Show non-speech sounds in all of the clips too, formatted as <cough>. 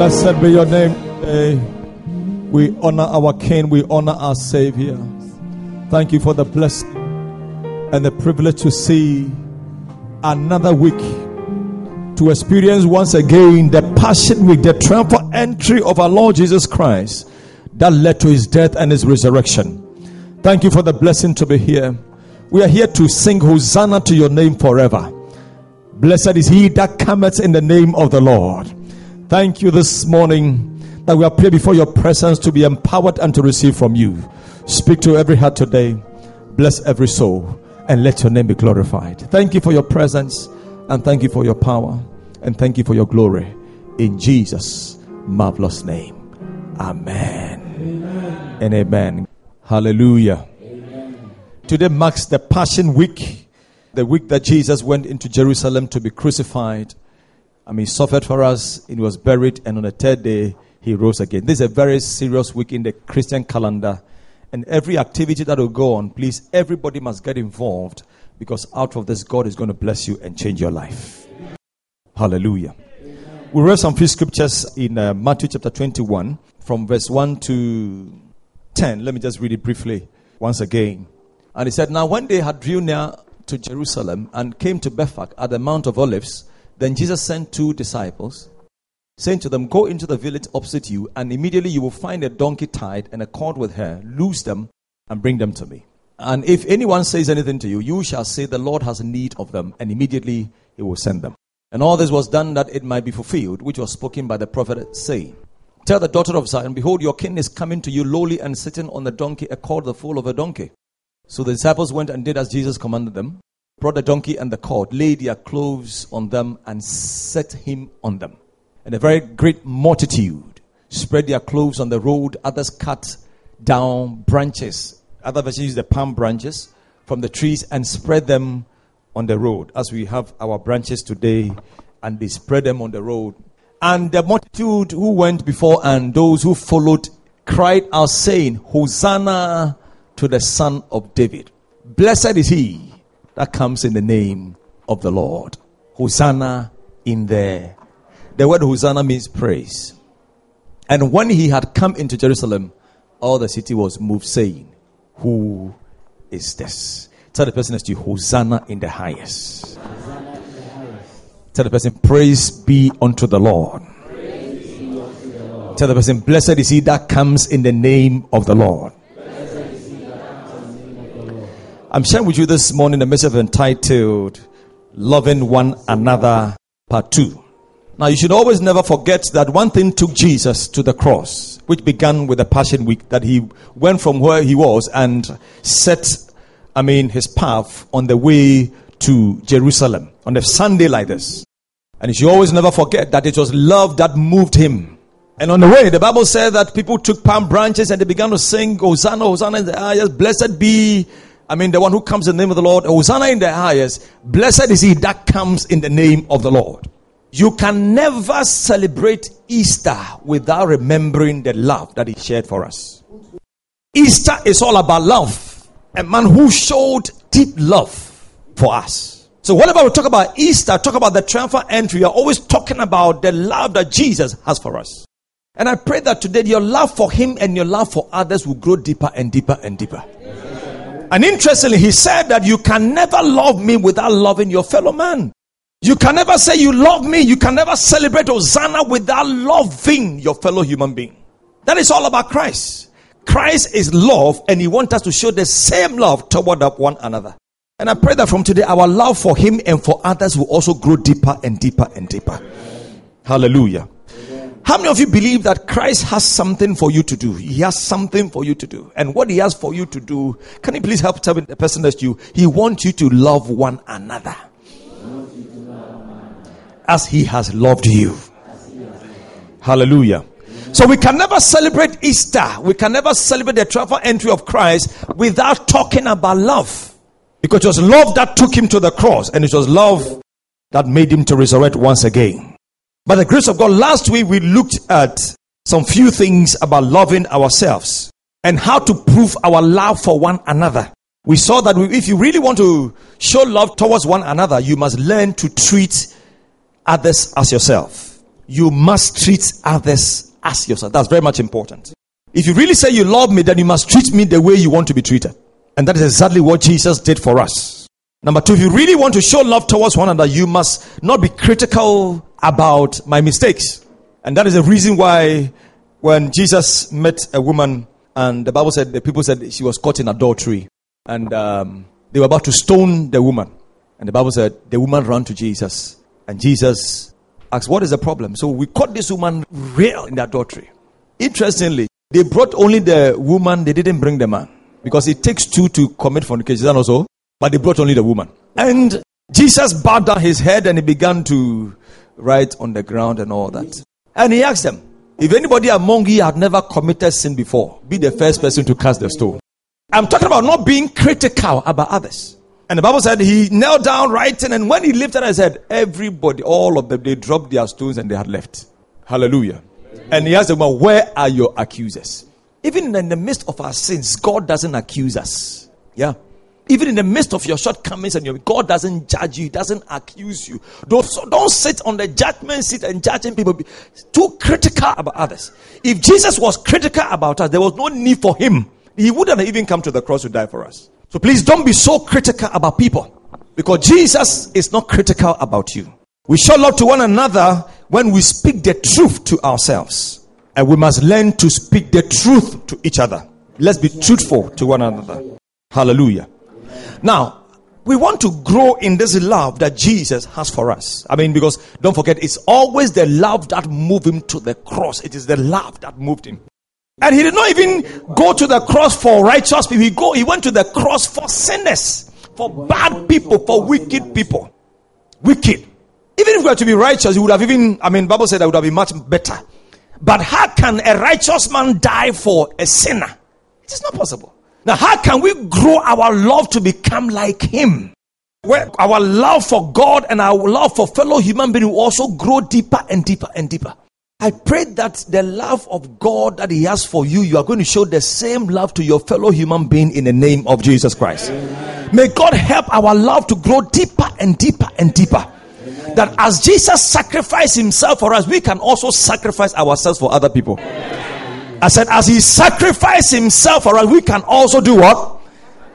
Blessed be your name today. We honor our King, we honor our Savior. Thank you for the blessing and the privilege to see another week, to experience once again the Passion Week, the triumphal entry of our Lord Jesus Christ that led to his death and his resurrection. Thank you for the blessing to be here. We are here to sing Hosanna to your name forever. Blessed is he that cometh in the name of the Lord. Thank you this morning that we are praying before your presence to be empowered and to receive from you. Speak to every heart today. Bless every soul and let your name be glorified. Thank you for your presence and thank you for your power and thank you for your glory. In Jesus' marvelous name. Amen. amen. And amen. Hallelujah. Amen. Today marks the Passion Week, the week that Jesus went into Jerusalem to be crucified. I mean, he suffered for us, he was buried, and on the third day, he rose again. This is a very serious week in the Christian calendar. And every activity that will go on, please, everybody must get involved because out of this, God is going to bless you and change your life. Hallelujah. We read some few scriptures in uh, Matthew chapter 21 from verse 1 to 10. Let me just read it briefly once again. And he said, Now when they had drew near to Jerusalem and came to Bethphage at the Mount of Olives, then Jesus sent two disciples, saying to them, Go into the village opposite you, and immediately you will find a donkey tied and a cord with her. Loose them and bring them to me. And if anyone says anything to you, you shall say, The Lord has need of them, and immediately he will send them. And all this was done that it might be fulfilled, which was spoken by the prophet, saying, Tell the daughter of Zion, Behold, your king is coming to you lowly and sitting on the donkey, a cord the foal of a donkey. So the disciples went and did as Jesus commanded them, brought the donkey and the cord, laid their clothes on them, and set him on them. And a very great multitude spread their clothes on the road. Others cut down branches. Other versions use the palm branches from the trees and spread them on the road, as we have our branches today, and they spread them on the road. And the multitude who went before and those who followed cried out, saying, Hosanna to the Son of David. Blessed is he that comes in the name of the Lord. Hosanna in there. The word Hosanna means praise. And when he had come into Jerusalem, all the city was moved, saying, Who is this? Tell the person next to you, Hosanna in the highest. Tell the person, Praise be unto the Lord. Tell the person, Blessed is he that comes in the name of the Lord. I'm sharing with you this morning a message entitled Loving One Another, Part 2. Now, you should always never forget that one thing took Jesus to the cross, which began with the Passion Week, that he went from where he was and set I mean, his path on the way to Jerusalem on a Sunday like this. And you should always never forget that it was love that moved him. And on the way, the Bible said that people took palm branches and they began to sing, Hosanna, Hosanna in. Blessed be, I mean, the one who comes in the name of the Lord. Hosanna in the highest. Blessed is he that comes in the name of the Lord. You can never celebrate Easter without remembering the love that he shared for us. Easter is all about love a man who showed deep love for us. So whenever we talk about Easter, talk about the triumphal entry, we are always talking about the love that Jesus has for us. And I pray that today your love for him and your love for others will grow deeper and deeper and deeper. And interestingly, he said that you can never love me without loving your fellow man. You can never say you love me. You can never celebrate Hosanna without loving your fellow human being. That is all about Christ. Christ is love and he wants us to show the same love toward one another. And I pray that from today our love for him and for others will also grow deeper and deeper and deeper. Hallelujah. How many of you believe that Christ has something for you to do? He has something for you to do. And what he has for you to do, can you please help tell the person next to you? He wants you to love one another. As he has loved you. Hallelujah. So we can never celebrate Easter. We can never celebrate the triumphal entry of Christ without talking about love. Because it was love that took him to the cross, and it was love that made him to resurrect once again. By the grace of God, last week we looked at some few things about loving ourselves and how to prove our love for one another. We saw that if you really want to show love towards one another, you must learn to treat others as yourself. you must treat others as yourself. That's very much important. If you really say you love me, then you must treat me the way you want to be treated. And that is exactly what Jesus did for us. Number two, if you really want to show love towards one another, you must not be critical about my mistakes. And that is the reason why when Jesus met a woman, and the Bible said, the people said she was caught in adultery, and um, they were about to stone the woman. And the Bible said the woman ran to Jesus, and Jesus asked, What is the problem? So we caught this woman real in adultery. Interestingly, they brought only the woman, they didn't bring the man. Because it takes two to commit fornication, and also, but they brought only the woman. And Jesus bowed down his head and he began to write on the ground and all that. And he asked them, If anybody among you had never committed sin before, be the first person to cast the stone. I'm talking about not being critical about others. And the Bible said he knelt down writing, and when he lifted his head, everybody, all of them, they dropped their stones and they had left. Hallelujah. And he asked them, well, Where are your accusers? Even in the midst of our sins, God doesn't accuse us. Yeah. Even in the midst of your shortcomings and your God doesn't judge you, He doesn't accuse you. Don't, so don't sit on the judgment seat and judging people. Be too critical about others. If Jesus was critical about us, there was no need for him. He wouldn't have even come to the cross to die for us. So please don't be so critical about people because Jesus is not critical about you. We show love to one another when we speak the truth to ourselves. And we must learn to speak the truth to each other. Let's be truthful to one another. Hallelujah. Now, we want to grow in this love that Jesus has for us. I mean, because don't forget, it's always the love that moved him to the cross. It is the love that moved him. And he did not even go to the cross for righteous people. He go, he went to the cross for sinners, for bad people, for wicked people. Wicked. Even if we were to be righteous, he would have even, I mean, Bible said that would have been much better. But how can a righteous man die for a sinner? It is not possible. Now, how can we grow our love to become like him? Where our love for God and our love for fellow human beings will also grow deeper and deeper and deeper. I pray that the love of God that He has for you, you are going to show the same love to your fellow human being in the name of Jesus Christ. Amen. May God help our love to grow deeper and deeper and deeper. Amen. That as Jesus sacrificed Himself for us, we can also sacrifice ourselves for other people. Amen. I said, as He sacrificed Himself for us, we can also do what?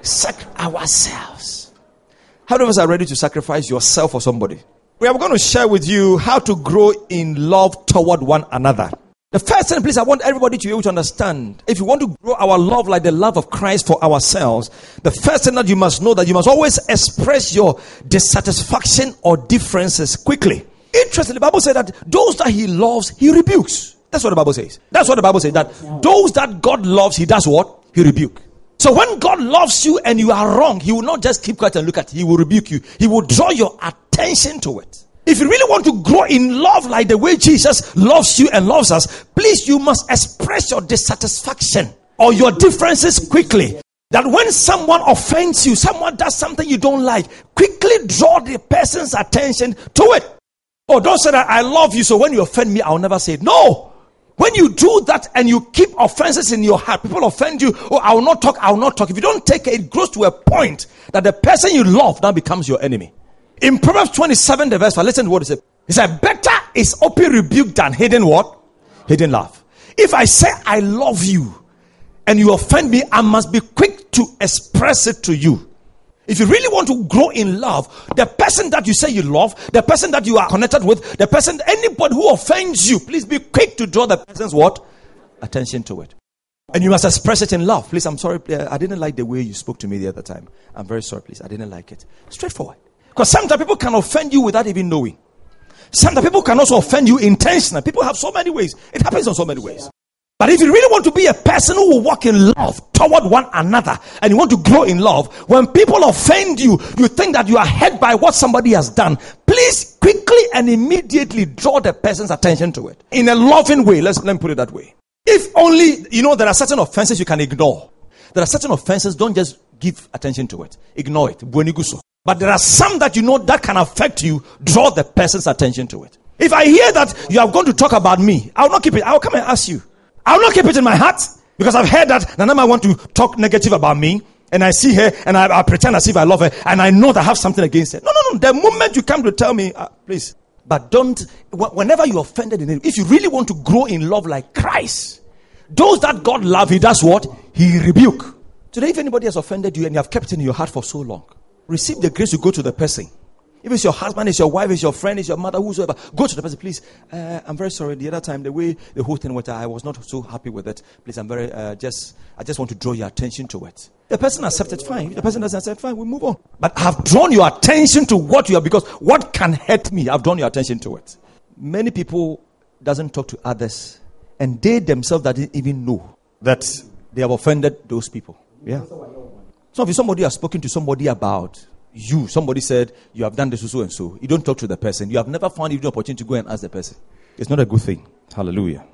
Sacrifice ourselves. How many of us are ready to sacrifice yourself for somebody? we are going to share with you how to grow in love toward one another. The first thing, please, I want everybody to be able to understand. If you want to grow our love like the love of Christ for ourselves, the first thing that you must know that you must always express your dissatisfaction or differences quickly. Interestingly, the Bible says that those that He loves, He rebukes. That's what the Bible says. That's what the Bible says. That those that God loves, He does what? He rebuke. So when God loves you and you are wrong, He will not just keep quiet and look at. It. He will rebuke you. He will draw your attention to it. If you really want to grow in love like the way Jesus loves you and loves us, please you must express your dissatisfaction or your differences quickly. That when someone offends you, someone does something you don't like, quickly draw the person's attention to it. Oh, don't say that I love you, so when you offend me, I'll never say it. No. When you do that and you keep offenses in your heart, people offend you, oh, I will not talk, I will not talk. If you don't take it, it grows to a point that the person you love now becomes your enemy. In Proverbs 27, the verse 5, listen to what he said. He said, Better is open rebuke than hidden what? Hidden love. If I say I love you and you offend me, I must be quick to express it to you. If you really want to grow in love, the person that you say you love, the person that you are connected with, the person, anybody who offends you, please be quick to draw the person's what? Attention to it. And you must express it in love. Please, I'm sorry. I didn't like the way you spoke to me the other time. I'm very sorry, please. I didn't like it. Straightforward. Because sometimes people can offend you without even knowing. Sometimes people can also offend you intentionally. People have so many ways. It happens in so many ways. But if you really want to be a person who will walk in love toward one another and you want to grow in love, when people offend you, you think that you are hurt by what somebody has done, please quickly and immediately draw the person's attention to it in a loving way. Let's, let me put it that way. If only, you know, there are certain offenses you can ignore. There are certain offenses, don't just give attention to it. Ignore it. But there are some that you know that can affect you. Draw the person's attention to it. If I hear that you are going to talk about me, I will not keep it. I will come and ask you. I will not keep it in my heart because I've heard that Nana want to talk negative about me. And I see her and I, I, pretend as if I love her and I know that I have something against her. No, no, no. The moment you come to tell me, uh, please, But don't, whenever you're offended in him, if you really want to grow in love like Christ, those that God love, He does what? He rebuke. Today, if anybody has offended you and you have kept it in your heart for so long, receive the grace to go to the person. If it's your husband, it's your wife, it's your friend, it's your mother, whosoever, go to the person, please. Uh, I'm very sorry. The other time, the way the whole thing went, I was not so happy with it. Please, I'm very uh, just. I just want to draw your attention to it. The person accepted, fine. The person doesn't accept, fine. We move on. But I've drawn your attention to what you are because what can hurt me, I've drawn your attention to it. Many people doesn't talk to others and they themselves didn't even know that they have offended those people. Yeah. So if somebody has spoken to somebody about you, somebody said you have done this so and so, you don't talk to the person. You have never found even an opportunity to go and ask the person. It's not a good thing. Hallelujah.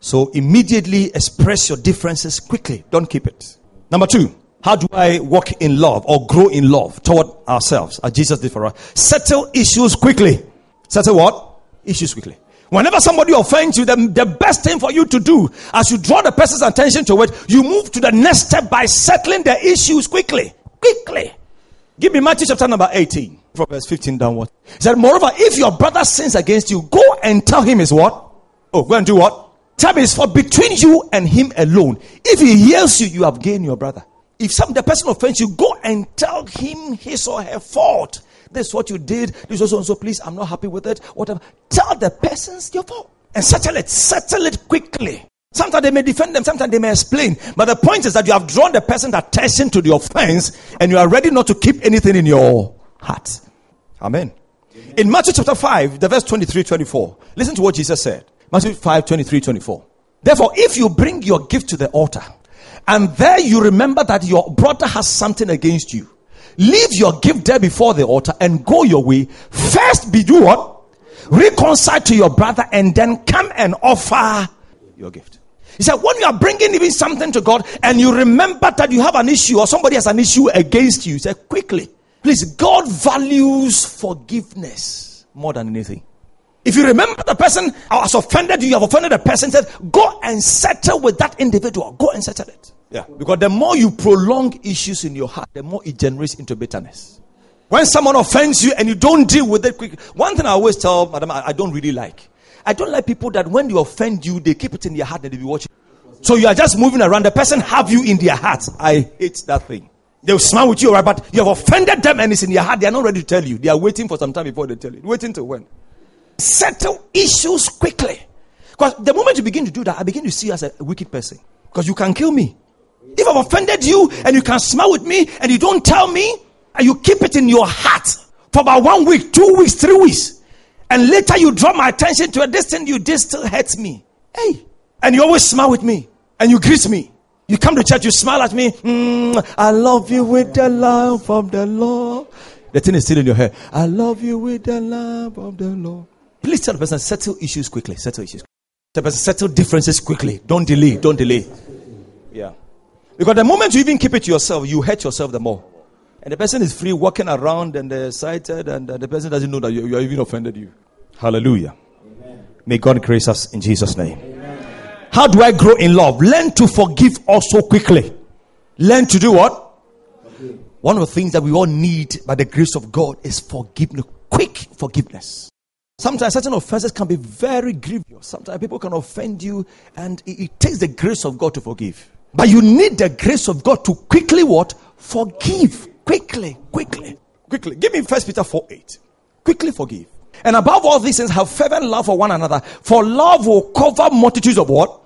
So immediately express your differences quickly. Don't keep it. Number two, how do I walk in love or grow in love toward ourselves as Jesus did for us? Settle issues quickly. Settle what? Issues quickly. Whenever somebody offends you, the, the best thing for you to do, as you draw the person's attention to it, you move to the next step by settling the issues quickly. Quickly. Give me Matthew chapter number 18, from verse 15 downward. He said, Moreover, if your brother sins against you, go and tell him his what? Oh, go and do what? Tell me is for between you and him alone. If he hears you, you have gained your brother. If some the person offends you, go and tell him his or her fault. This is what you did. This was so and so. Please, I'm not happy with it. Whatever. Tell the persons your fault and settle it. Settle it quickly. Sometimes they may defend them, sometimes they may explain. But the point is that you have drawn the person's attention to the offense and you are ready not to keep anything in your heart. Amen. In Matthew chapter 5, the verse 23 24, listen to what Jesus said. Matthew 5 23 24. Therefore, if you bring your gift to the altar and there you remember that your brother has something against you, Leave your gift there before the altar and go your way. First, be do what? Reconcile to your brother and then come and offer your gift. He said, when you are bringing even something to God and you remember that you have an issue or somebody has an issue against you, say quickly. Please, God values forgiveness more than anything. If you remember the person has offended you, you have offended the person, said, go and settle with that individual. Go and settle it. Yeah. Because the more you prolong issues in your heart, the more it generates into bitterness. When someone offends you and you don't deal with it quickly, one thing I always tell Madam, I, I don't really like. I don't like people that when they offend you, they keep it in their heart and they be watching. So you are just moving around. The person have you in their heart. I hate that thing. They'll smile with you, right? But you have offended them and it's in their heart. They are not ready to tell you. They are waiting for some time before they tell you. Waiting till when? Settle issues quickly. Because the moment you begin to do that, I begin to see you as a wicked person. Because you can kill me. If I've offended you and you can smile with me and you don't tell me and you keep it in your heart for about one week, two weeks, three weeks, and later you draw my attention to a thing you did still hurts me. Hey, and you always smile with me and you greet me. You come to church, you smile at me. Mm, I love you with the love of the Lord. The thing is still in your hair. I love you with the love of the Lord. Please tell the person, settle issues quickly. Settle issues. Tell the person, settle differences quickly. Don't delay. Don't delay. Yeah. Because the moment you even keep it to yourself, you hurt yourself the more. And the person is free walking around and they're excited, and uh, the person doesn't know that you, you are even offended you. Hallelujah. Amen. May God grace us in Jesus' name. Amen. How do I grow in love? Learn to forgive also quickly. Learn to do what? Forgive. One of the things that we all need by the grace of God is forgiveness, quick forgiveness. Sometimes certain offenses can be very grievous. Sometimes people can offend you, and it, it takes the grace of God to forgive. But you need the grace of God to quickly what? Forgive. Quickly, quickly, quickly. Give me First Peter 4 8. Quickly forgive. And above all these things, have fervent love for one another. For love will cover multitudes of what?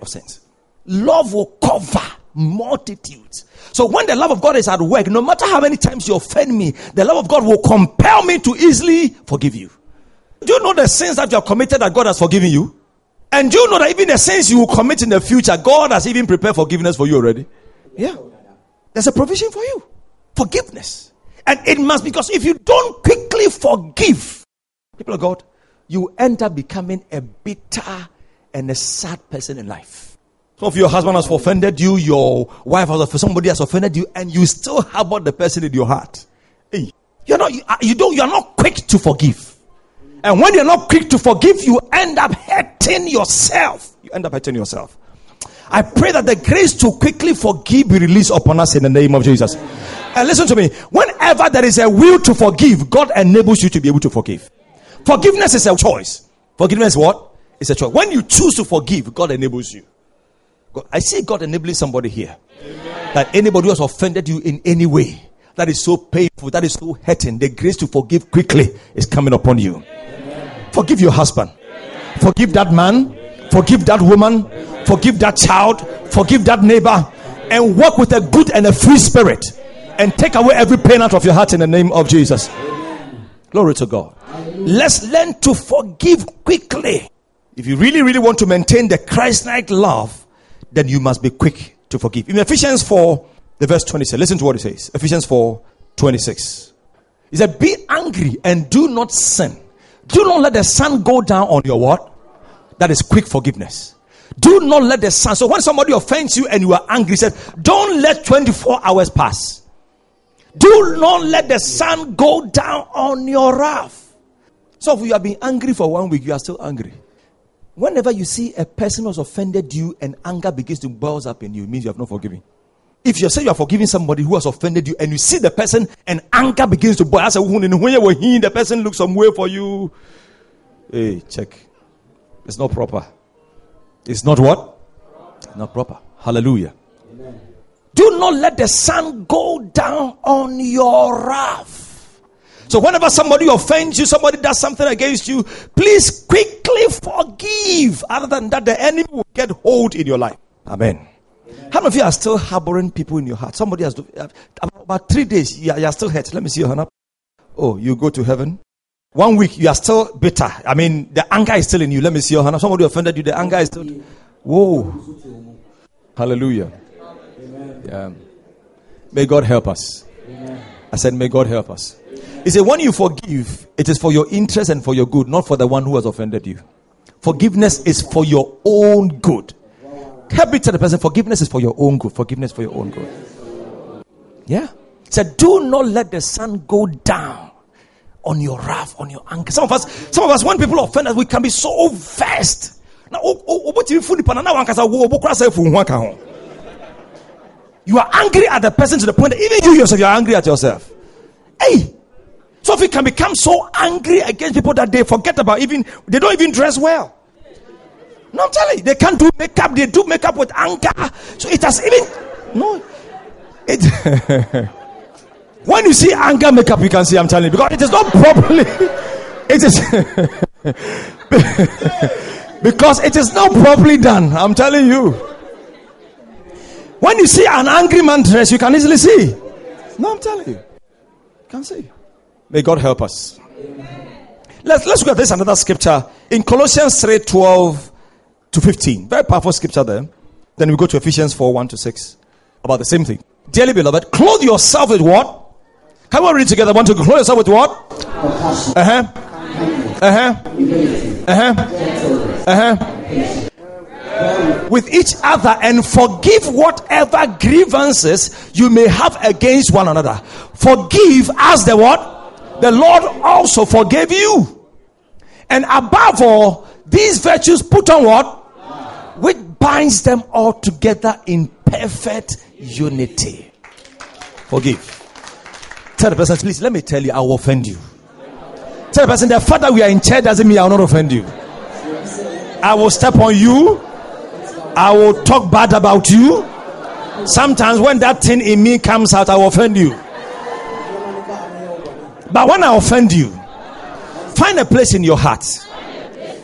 Of sins. Love will cover multitudes. So when the love of God is at work, no matter how many times you offend me, the love of God will compel me to easily forgive you. Do you know the sins that you have committed that God has forgiven you? And do you know that even the sins you will commit in the future, God has even prepared forgiveness for you already? Yeah. There's a provision for you. Forgiveness. And it must, because if you don't quickly forgive, people of God, you end up becoming a bitter and a sad person in life. So if your husband has offended you, your wife has somebody has offended you, and you still harbor the person in your heart. Hey, you're not, you, uh, you don't, you're not quick to forgive. And when you're not quick to forgive, you end up hurting yourself. You end up hurting yourself. I pray that the grace to quickly forgive be released upon us in the name of Jesus. And listen to me. Whenever there is a will to forgive, God enables you to be able to forgive. Forgiveness is a choice. Forgiveness what? It's a choice. When you choose to forgive, God enables you. I see God enabling somebody here. Amen. That anybody who has offended you in any way, that is so painful, that is so hurting, the grace to forgive quickly is coming upon you. Amen. Forgive your husband. Amen. Forgive that man. Forgive that woman. Forgive that child. Forgive that neighbor. And walk with a good and a free spirit. And take away every pain out of your heart in the name of Jesus. Glory to God. Let's learn to forgive quickly. If you really, really want to maintain the Christ like love, then you must be quick to forgive. In Ephesians 4, the verse 26, listen to what it says. Ephesians 4, 26. He said, Be angry and do not sin. Do not let the sun go down on your what? That is quick forgiveness. Do not let the sun. So when somebody offends you and you are angry, he said, Don't let 24 hours pass. Do not let the sun go down on your wrath. So if you have been angry for one week, you are still angry. Whenever you see a person who has offended you and anger begins to boil up in you, it means you have not forgiven. If you say you are forgiving somebody who has offended you and you see the person and anger begins to boil, say, when you the person looks some way for you. Hey, check. It's not proper. It's not what? Not proper. Hallelujah. Do not let the sun go down on your wrath. So whenever somebody offends you, somebody does something against you, please quickly forgive. Other than that, the enemy will get hold in your life. Amen. Amen. How many of you are still harboring people in your heart? Somebody has about three days. You are, you are still hurt. Let me see your hand up. Oh, you go to heaven. One week you are still bitter. I mean, the anger is still in you. Let me see your hand up. Somebody offended you. The anger is still. Whoa. Hallelujah. Yeah. May God help us. I said, May God help us. He said, when you forgive, it is for your interest and for your good, not for the one who has offended you. Forgiveness is for your own good. Help me tell the person, forgiveness is for your own good. Forgiveness for your own good. Yeah. He said, do not let the sun go down on your wrath, on your anger. Some of us, some of us, when people offend us, we can be so vexed. Now, you are angry at the person to the point that even you yourself, you are angry at yourself. Hey, so if you can become so angry against people that they forget about even they don't even dress well. No, I'm telling you, they can't do makeup. They do makeup with anger. So it has even no. It <laughs> when you see anger makeup, you can see. I'm telling you because it is not properly. <laughs> It is <laughs> because it is not properly done. I'm telling you. When you see an angry man dress, you can easily see. No, I'm telling you. You can see. May God help us. Let's, let's look at this another scripture in Colossians 3 12 to 15. Very powerful scripture there. Then we go to Ephesians 4 1 to 6 about the same thing. Dearly beloved, clothe yourself with what? Can we read together? Want to clothe yourself with what? Uh huh. Uh huh. Uh huh. Uh huh with each other and forgive whatever grievances you may have against one another. Forgive as the what? the Lord also forgave you. And above all, these virtues put on what? Which binds them all together in perfect unity. Forgive. Tell the person, please, let me tell you, I will offend you. Tell the person, the fact that we are in church doesn't mean I will not offend you. I will step on you. I will talk bad about you. Sometimes when that thing in me comes out, I will offend you. But when I offend you, find a place in your heart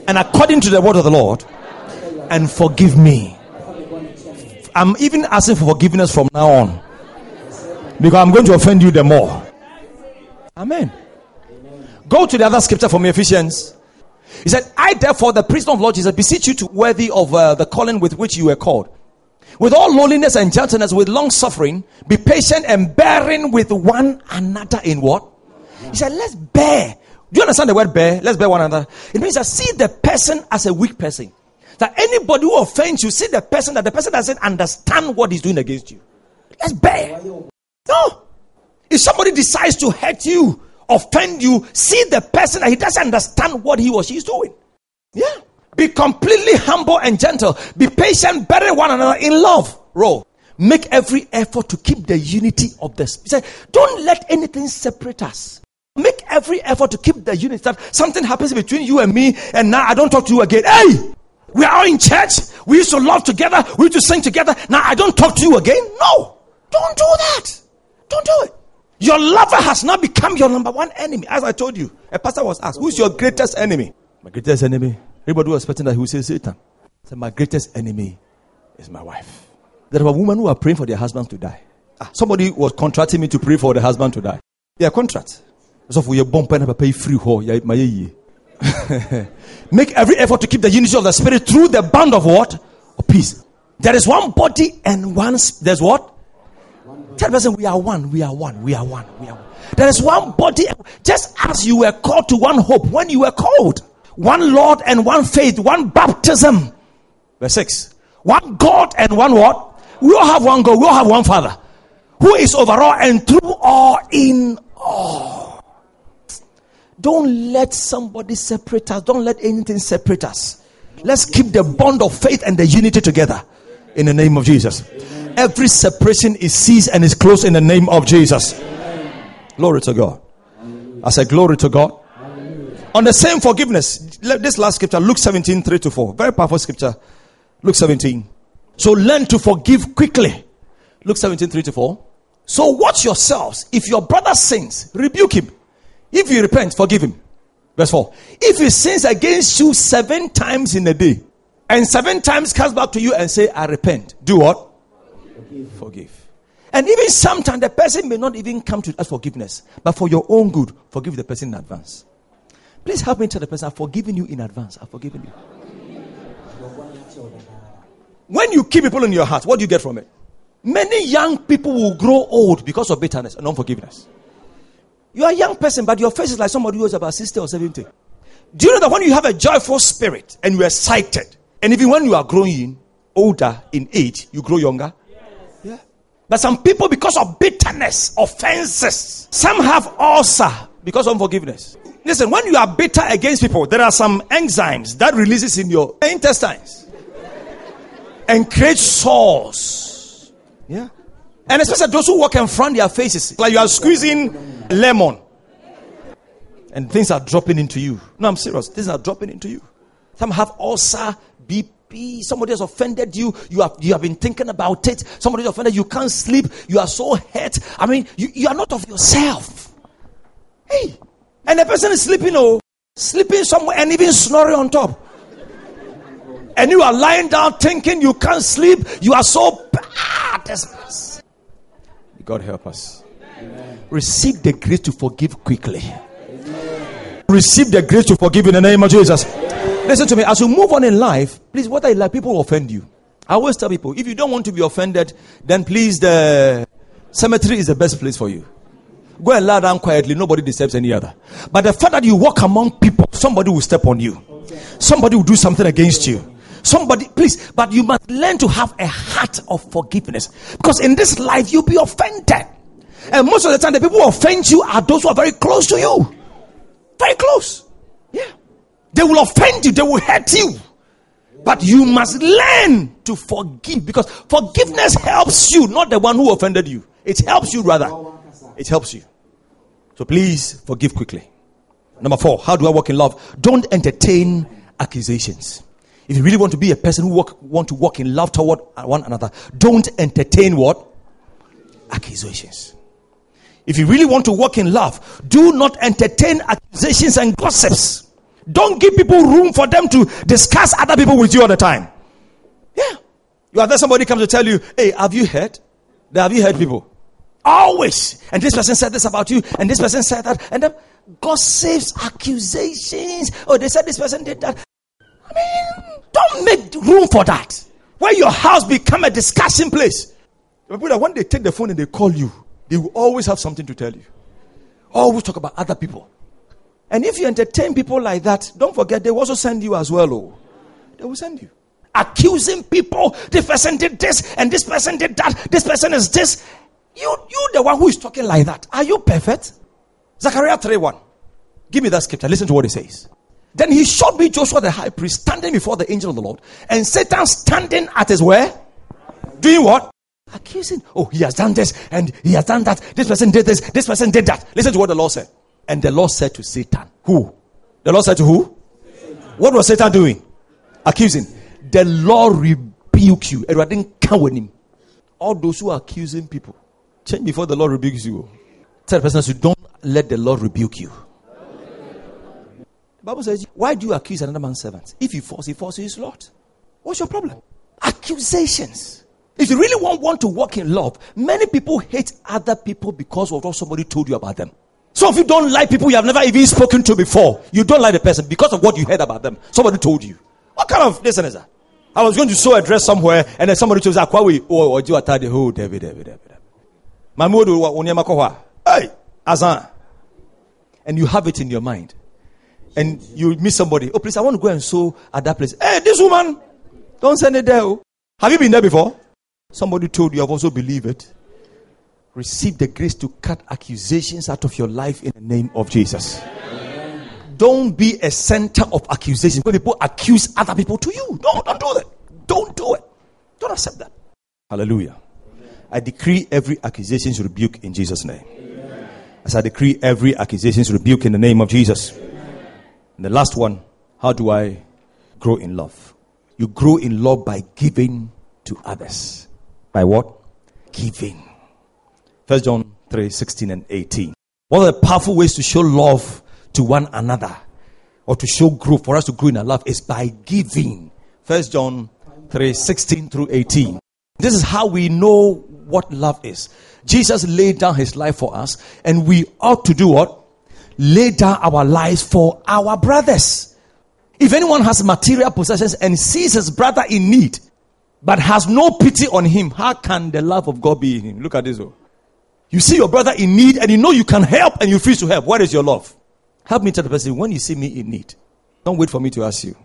and according to the word of the Lord and forgive me. I'm even asking for forgiveness from now on because I'm going to offend you the more. Amen. Go to the other scripture from Ephesians. He said, I therefore, the prisoner of Lord Jesus, beseech you to worthy of uh, the calling with which you were called. With all lowliness and gentleness, with long suffering, be patient and bearing with one another in what? He said, let's bear. Do you understand the word bear? Let's bear one another. It means that see the person as a weak person. That anybody who offends you, see the person that the person doesn't understand what he's doing against you. Let's bear. No. If somebody decides to hurt you, offend you, see the person that he doesn't understand what he or she is doing. Yeah. Be completely humble and gentle. Be patient, bearing one another in love. Roll. Make every effort to keep the unity of the. He said, don't let anything separate us. Make every effort to keep the unity. Something happens between you and me, and now I don't talk to you again. Hey, we are all in church. We used to love together. We used to sing together. Now I don't talk to you again. No, don't do that. Don't do it. Your lover has now become your number one enemy. As I told you, a pastor was asked, Who's your greatest enemy? My greatest enemy. Everybody was expecting that he would say Satan. So my greatest enemy is my wife. There are women who are praying for their husbands to die. Ah, somebody was contracting me to pray for the husband to die. Yeah, contract. So for your bump and pay free <laughs> Make every effort to keep the unity of the spirit through the bond of what? Peace. There is one body and one. There's what? Tell person we are one. We are one. We are one. We are one. There is one body. Just as you were called to one hope when you were called, one Lord and one faith, one baptism. Verse six. One God and one what? We all have one God. We all have one Father, who is over all and through all in all. Don't let somebody separate us. Don't let anything separate us. Let's keep the bond of faith and the unity together in the name of Jesus. Amen. Every separation is seized and is closed in the name of Jesus. Amen. Glory to God. I said, Glory to God. On the same forgiveness, this last scripture, Luke 17, 3 to 4. Very powerful scripture. Luke 17. So learn to forgive quickly. Luke 17, 3 to 4. So watch yourselves. If your brother sins, rebuke him. If you repent, forgive him. Verse 4. If he sins against you seven times in a day, and seven times comes back to you and say, I repent, do what? Forgive. forgive. And even sometimes the person may not even come to ask forgiveness, but for your own good, forgive the person in advance. Please help me tell the person, I've forgiven you in advance. I've forgiven you. When you keep people in your heart, what do you get from it? Many young people will grow old because of bitterness and unforgiveness. You are a young person, but your face is like somebody who is about 60 or 70. Do you know that when you have a joyful spirit and you are excited, and even when you are growing older in age, you grow younger? Yeah. But some people, because of bitterness, offenses, some have ulcer because of unforgiveness. Listen, when you are bitter against people, there are some enzymes that releases in your intestines and create sores. Yeah. And especially those who walk in front their faces, like you are squeezing lemon. And things are dropping into you. No, I'm serious. Things are dropping into you. Some have ulcer, BP. Somebody has offended you. You have you have been thinking about it. Somebody has offended you. Can't sleep. You are so hurt. I mean, you, you are not of yourself. Hey, and the person is sleeping, oh, sleeping somewhere and even snoring on top. And you are lying down thinking you can't sleep. You are so bad. God help us. Amen. Receive the grace to forgive quickly. Amen. Receive the grace to forgive in the name of Jesus. Amen. Listen to me. As you move on in life, please, what I like, people offend you. I always tell people, if you don't want to be offended, then please, the cemetery is the best place for you. Go and lie down quietly. Nobody deserves any other. But the fact that you walk among people, somebody will step on you. Somebody will do something against you. Somebody, please, but you must learn to have a heart of forgiveness. Because in this life, you'll be offended. And most of the time, the people who offend you are those who are very close to you. Very close. They will offend you, they will hurt you. But you must learn to forgive because forgiveness helps you, not the one who offended you. It helps you, rather. It helps you. So please forgive quickly. Number four, how do I walk in love? Don't entertain accusations. If you really want to be a person who walk, want to walk in love toward one another, don't entertain what? Accusations. If you really want to walk in love, do not entertain accusations and gossips. Don't give people room for them to discuss other people with you all the time. Yeah. You are there, somebody comes to tell you, hey, have you heard? Have you heard people? Always. And this person said this about you, and this person said that, and then gossips, accusations. Oh, they said this person did that. I mean, don't make room for that. Where your house become a discussion place. People that when they take the phone and they call you, they will always have something to tell you. Always talk about other people. And if you entertain people like that, don't forget they will also send you as well. Oh. They will send you. Accusing people, this person did this and this person did that, this person is this. You, you the one who is talking like that. Are you perfect? Zechariah 3 1. Give me that scripture. Listen to what it says. Then he showed me Joshua the high priest standing before the angel of the Lord, and Satan standing at his where? Doing what? Accusing. Oh, he has done this and he has done that. This person did this. This person did that. Listen to what the Lord said. And the Lord said to Satan, Who? The Lord said to who? What was Satan doing? Accusing. The Lord rebuke you. All those who are accusing people, change before the Lord rebukes you. Tell the person, you don't let the Lord rebuke you. The Bible says, Why do you accuse another man's servant? If he falls, he falls his Lord. What's your problem? Accusations. If you really want, want to walk in love, many people hate other people because of what somebody told you about them. So if you don't like people you have never even spoken to before, you don't like the person because of what you heard about them. Somebody told you. What kind of listen is that? I was going to show a dress somewhere, and then somebody told me, "Akwawi, oh, oh, you are tired. Oh, David, David, David, David." Mamudu, onyema kohwa. Hey, Azan. And you have it in your mind, and you meet somebody. Oh, please, I want to go and sew at that place. Hey, this woman, don't send it there. Oh. Have you been there before? Somebody told you. I've also believed it. Receive the grace to cut accusations out of your life in the name of Jesus. Don't be a center of accusation when people accuse other people to you. No, don't do that. Don't do it. Don't accept that. Hallelujah. I decree every accusation to rebuke in Jesus' name. As I decree every accusation to rebuke in the name of Jesus. And the last one, how do I grow in love? You grow in love by giving to others. By what? Giving. First John 3 16 and 18. One of the powerful ways to show love to one another or to show growth for us to grow in our love is by giving. First John 3 16 through 18. This is how we know what love is. Jesus laid down his life for us, and we ought to do what? Lay down our lives for our brothers. If anyone has material possessions and sees his brother in need, but has no pity on him, how can the love of God be in him? Look at this. Oh. You see your brother in need and you know you can help and you refuse to help. What is your love? Help me tell the person when you see me in need. Don't wait for me to ask you.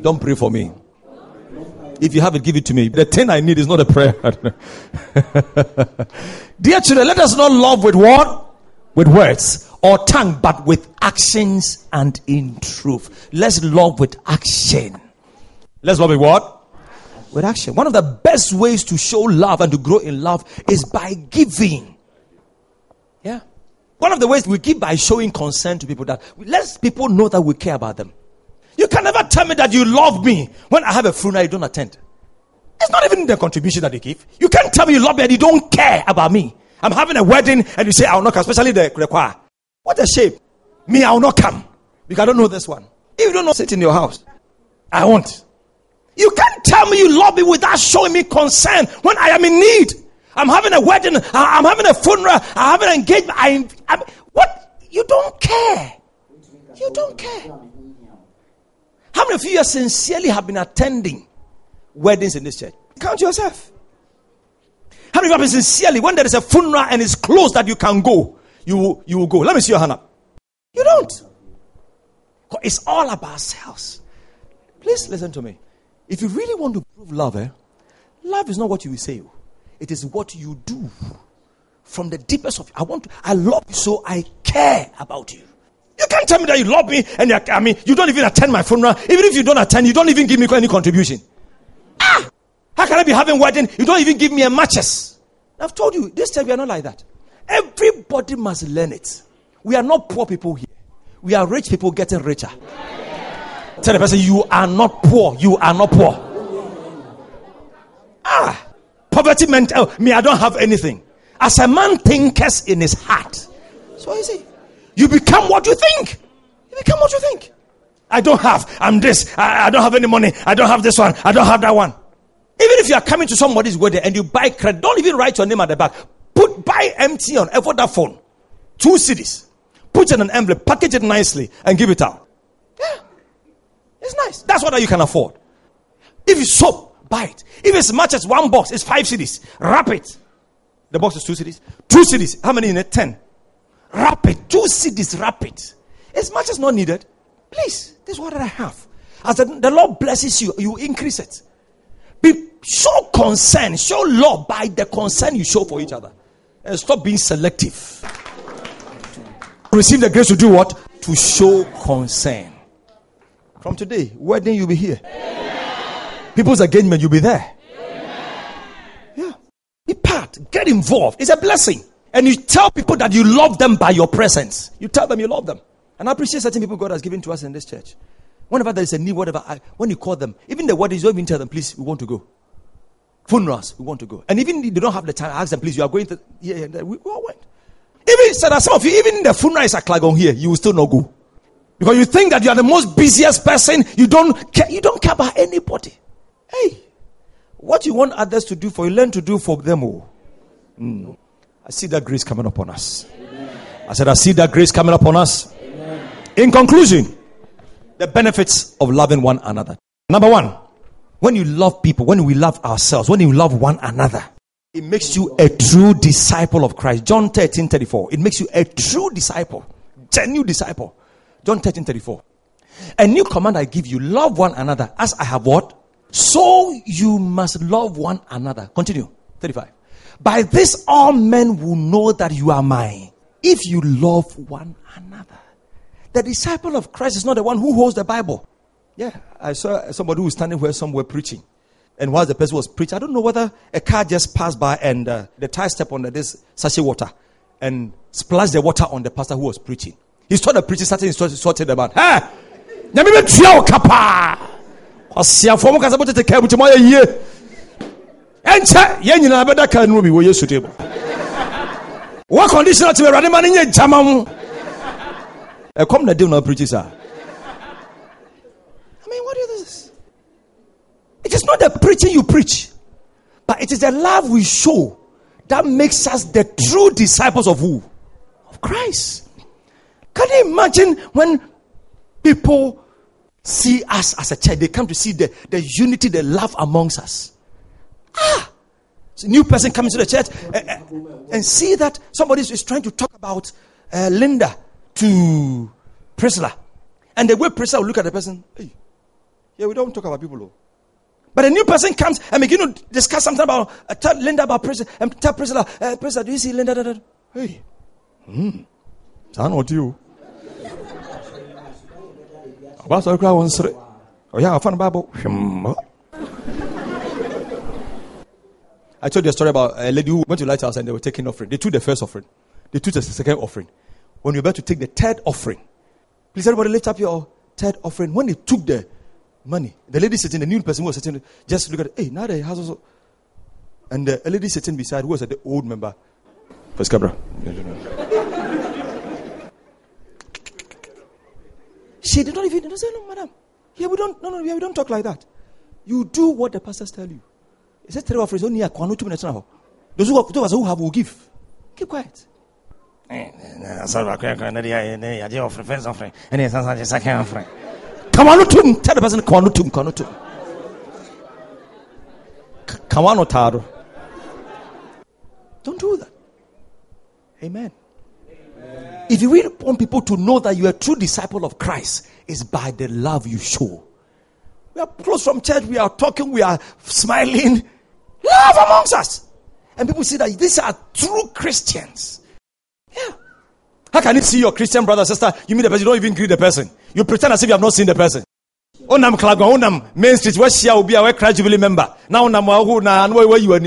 Don't pray for me. If you have it, give it to me. The thing I need is not a prayer. <laughs> Dear children, let us not love with what? With words or tongue, but with actions and in truth. Let's love with action. Let's love with what? With action. One of the best ways to show love and to grow in love is by giving. Yeah. One of the ways we give by showing concern to people that let people know that we care about them. You can never tell me that you love me when I have a funeral you don't attend. It's not even the contribution that you give. You can't tell me you love me and you don't care about me. I'm having a wedding and you say I'll not come, especially the, the choir. What a shame. Me, I'll not come because I don't know this one. If you don't know, sit in your house. I won't. You can't tell me you love me without showing me concern when I am in need. I'm having a wedding. I'm having a funeral. I'm having an engagement. I, I'm, what? You don't care. You don't care. How many of you sincerely have been attending weddings in this church? Count yourself. How many of you have been sincerely, when there is a funeral and it's close that you can go, you you will go? Let me see your hand up. You don't. It's all about ourselves. Please listen to me. If you really want to prove love, eh, love is not what you say. Oh. It is what you do from the deepest of. I want. To, I love you, so I care about you. You can't tell me that you love me and you, I mean you don't even attend my funeral. Even if you don't attend, you don't even give me any contribution. Ah, how can I be having wedding? You don't even give me a matches. I've told you this time we are not like that. Everybody must learn it. We are not poor people here. We are rich people getting richer. Tell the person you are not poor. You are not poor. Ah, poverty meant oh, me. I don't have anything. As a man thinketh in his heart, so is it. You become what you think. You become what you think. I don't have. I'm this. I, I, don't have any money. I don't have this one. I don't have that one. Even if you are coming to somebody's wedding and you buy credit, don't even write your name at the back. Put buy MTN on for that phone. Two cedis. Put it in an envelope, package it nicely, and give it out. Yeah. It's nice. That's what you can afford. If it's soap, buy it. If it's much as one box, it's five cedis. Wrap it. The box is two cedis. Two cedis. How many in it? Ten. Wrap it. Two cedis, wrap it. As much as not needed. Please, this is what I have. As the, the Lord blesses you, you increase it. Be show concern, show love by the concern you show for each other. And stop being selective. Receive the grace to do what? To show concern. From today, wedding you'll be here. People's engagement, you'll be there. Yeah. Be part. Get involved. It's a blessing. And you tell people that you love them by your presence. You tell them you love them. And I appreciate certain people God has given to us in this church. Whenever there is a need, whatever, I, when you call them, even the weddings, you don't even tell them, please, we want to go. Funerals, we want to go. And even they don't have the time, ask them, please, you are going to. Yeah, yeah we, we all went. Even said that some of you, even the funeral is a Klagon here, you will still not go. Because you think that you are the most busiest person, you don't care, you don't care about anybody. Hey, what you want others to do for you, learn to do for them all. Mm. I see that grace coming upon us. Amen. I said, I see that grace coming upon us. Amen. In conclusion, the benefits of loving one another. Number one, when you love people, when we love ourselves, when you love one another, it makes you a true disciple of Christ. John 13 34. It makes you a true disciple, genuine disciple. John 13 34. A new command I give you love one another as I have what? So you must love one another. Continue. 35. By this, all men will know that you are mine if you love one another. The disciple of Christ is not the one who holds the Bible. Yeah, I saw somebody who was standing where some were preaching. And while the person was preaching, I don't know whether a car just passed by and uh, the tire stepped on this sachet water and splashed the water on the pastor who was preaching. He started preaching, started insulting the man. Hey! Nyame betua wo kapa. Ɔsiafo mo kasa mo tete kaa mu ti mo ayɛ yie. Ɛnkyɛ yɛn nyinaa bɛda kaa no bi wɔ Yesu table. Wɔ condition ati awurade ma ne nyɛ gyama mu. Ɛkɔm na dem na preaching saa. I mean, what is this? It is not the preaching you preach, but it is the love we show that makes us the true disciples of who? Of Christ. Can you imagine when people see us as a church, they come to see the, the unity, the love amongst us. Ah! So a new person comes to the church and, eh, eh, and see that somebody is trying to talk about uh, Linda to Priscilla. And the way Priscilla will look at the person, hey, yeah, we don't talk about people. Though. But a new person comes and begin to discuss something about, uh, tell Linda about Priscilla, and tell Priscilla, uh, Priscilla, do you see Linda? Hey, hmm, sound what you? Ɔbaasa kura wɔn sere ɔyɛ afa no bible I told you a story about a lady who went to Lighthouse and they were taking offering. They took the first offering. They took the second offering. When you're about to take the third offering, please everybody lift up your third offering. When they took the money, the lady sitting, the new person who was sitting, just look at it. Hey, now the house also. And the lady sitting beside, who was the old member, First Cabra. She did not even say, No, madam. Here we don't no no here we don't talk like that. You do what the pastors tell you. He said three offers only a kwano two minutes now. Those who those who have will give. Keep quiet. Come on, tum. Tell the person, come on, tum, come on, tum. Come on, taro. Don't do that. Amen. If you really want people to know that you are a true disciple of Christ, it's by the love you show. We are close from church, we are talking, we are smiling. Love amongst us. And people see that these are true Christians. Yeah. How can you see your Christian brother, sister? You meet the person, you don't even greet the person. You pretend as if you have not seen the person. Onam Klagon, Onam Main Street, where she will be a Christ Jubilee member. Now, Onam where you are.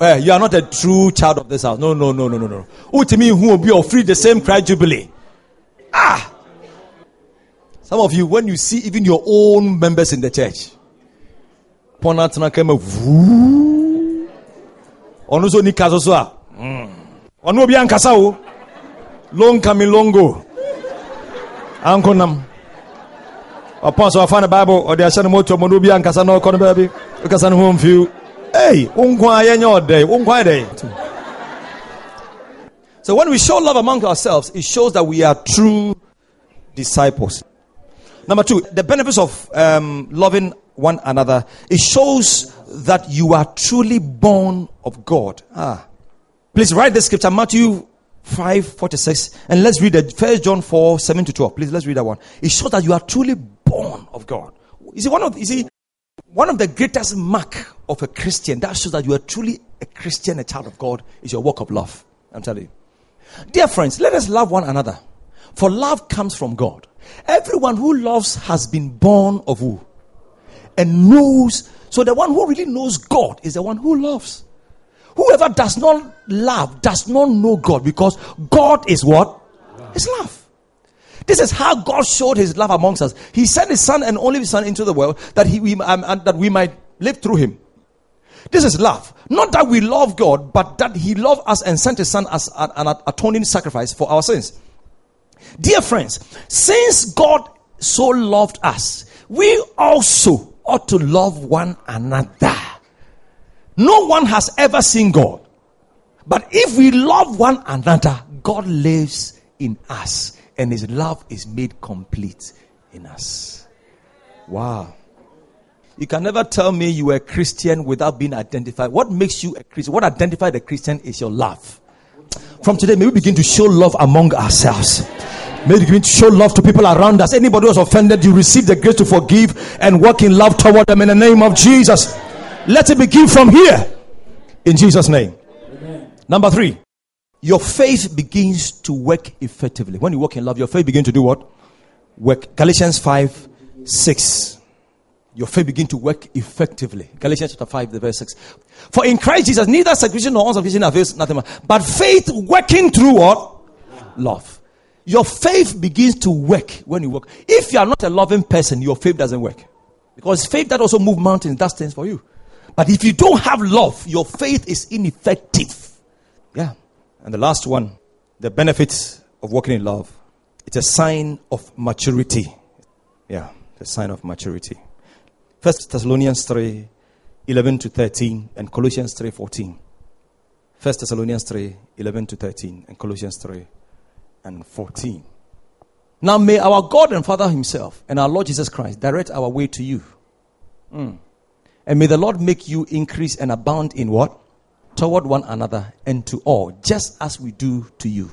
Eh, you are not a true child of this house. No, no, no, no, no, no. Ultimately, who will be free the same cry Jubilee? Ah! Some of you, when you see even your own members in the church, Ponatana came a woo. Ono so ni kaso so a. Ono obi ankasa o. Long kami longo. Anko nam. Apostle afana Bible or the asana moto mo no obi ankasa no baabi. Okasa no home field. Hey, so when we show love among ourselves, it shows that we are true disciples. Number two, the benefits of um, loving one another. It shows that you are truly born of God. Ah, please write the scripture, Matthew 5 46, and let's read it. First John 4 7 to 12. Please let's read that one. It shows that you are truly born of God. You see, one of you see, one of the greatest mark of a Christian that shows that you are truly a Christian, a child of God, is your work of love. I'm telling you. Dear friends, let us love one another. For love comes from God. Everyone who loves has been born of who? And knows. So the one who really knows God is the one who loves. Whoever does not love does not know God because God is what? Is love. This is how God showed his love amongst us. He sent his son and only son into the world that he we, um, that we might live through him. This is love. Not that we love God, but that he loved us and sent his son as an, an atoning sacrifice for our sins. Dear friends, since God so loved us, we also ought to love one another. No one has ever seen God. But if we love one another, God lives in us and his love is made complete in us. Wow. You can never tell me you are a Christian without being identified. What makes you a Christian? What identifies a Christian is your love. From today, may we begin to show love among ourselves. May we begin to show love to people around us. Anybody who was offended, you receive the grace to forgive and work in love toward them in the name of Jesus. Let it begin from here. In Jesus' name. Amen. Number three, your faith begins to work effectively. When you work in love, your faith begins to do what? Work. Galatians 5 6 your faith begins to work effectively. Galatians chapter 5, the verse 6. For in Christ Jesus, neither circumcision nor uncircumcision avails nothing more, but faith working through what? Love. Your faith begins to work when you work. If you are not a loving person, your faith doesn't work. Because faith that also move mountains, does things for you. But if you don't have love, your faith is ineffective. Yeah. And the last one, the benefits of walking in love. It's a sign of maturity. Yeah, a sign of maturity. First Thessalonians 3 11 to 13 and Colossians 3 14. First Thessalonians 3 11 to 13 and Colossians 3 and 14. Now may our God and Father Himself and our Lord Jesus Christ direct our way to you. Mm. And may the Lord make you increase and abound in what? Toward one another and to all, just as we do to you.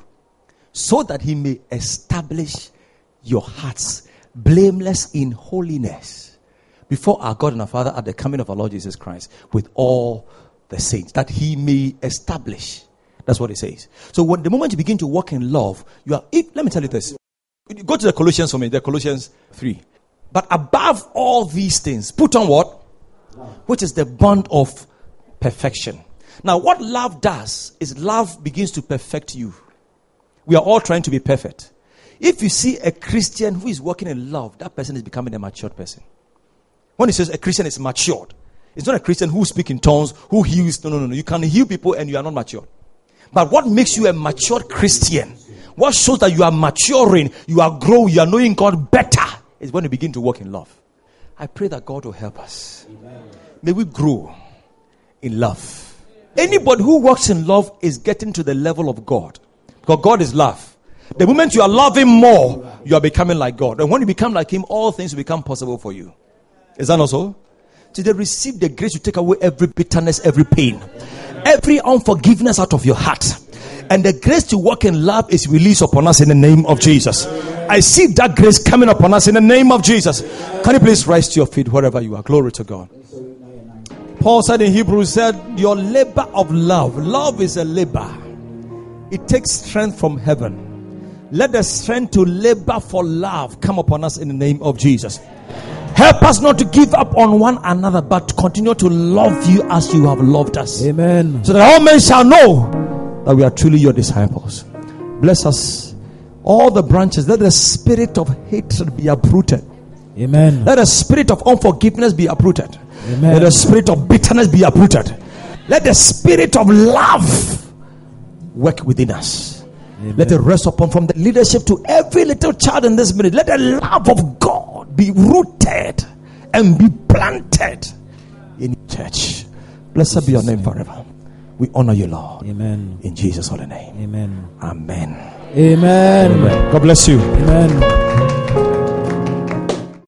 So that He may establish your hearts blameless in holiness before our God and our Father at the coming of our Lord Jesus Christ with all the saints, that he may establish. That's what it says. So when the moment you begin to walk in love, you are if, let me tell you this. Go to the Colossians for me, the Colossians 3. But above all these things, put on what? Which is the bond of perfection. Now, what love does is love begins to perfect you. We are all trying to be perfect. If you see a Christian who is working in love, that person is becoming a matured person. When he says a Christian is matured, it's not a Christian who speaks in tongues, who heals. No, no, no, no. You can heal people and you are not mature. But what makes you a mature Christian? What shows that you are maturing, you are growing, you are knowing God better is when you begin to walk in love. I pray that God will help us. Amen. May we grow in love. Anybody who walks in love is getting to the level of God. Because God is love. The moment you are loving more, you are becoming like God. And when you become like Him, all things will become possible for you. Is that not so? Today, receive the grace to take away every bitterness, every pain, every unforgiveness out of your heart. And the grace to walk in love is released upon us in the name of Jesus. I see that grace coming upon us in the name of Jesus. Can you please rise to your feet wherever you are? Glory to God. Paul said in Hebrews, said, Your labor of love. Love is a labor. It takes strength from heaven. Let the strength to labor for love come upon us in the name of Jesus. Help us not to give up on one another, but to continue to love you as you have loved us. Amen. So that all men shall know that we are truly your disciples. Bless us. All the branches, let the spirit of hatred be uprooted. Amen. Let the spirit of unforgiveness be uprooted. Amen. Let the spirit of bitterness be uprooted. Let the spirit of love work within us. Amen. Let it rest upon from the leadership to every little child in this minute. Let the love of God be rooted and be planted in church. Blessed be your name forever. We honor you, Lord. Amen. In Jesus' holy name. Amen. Amen. Amen. Amen. God bless you. Amen.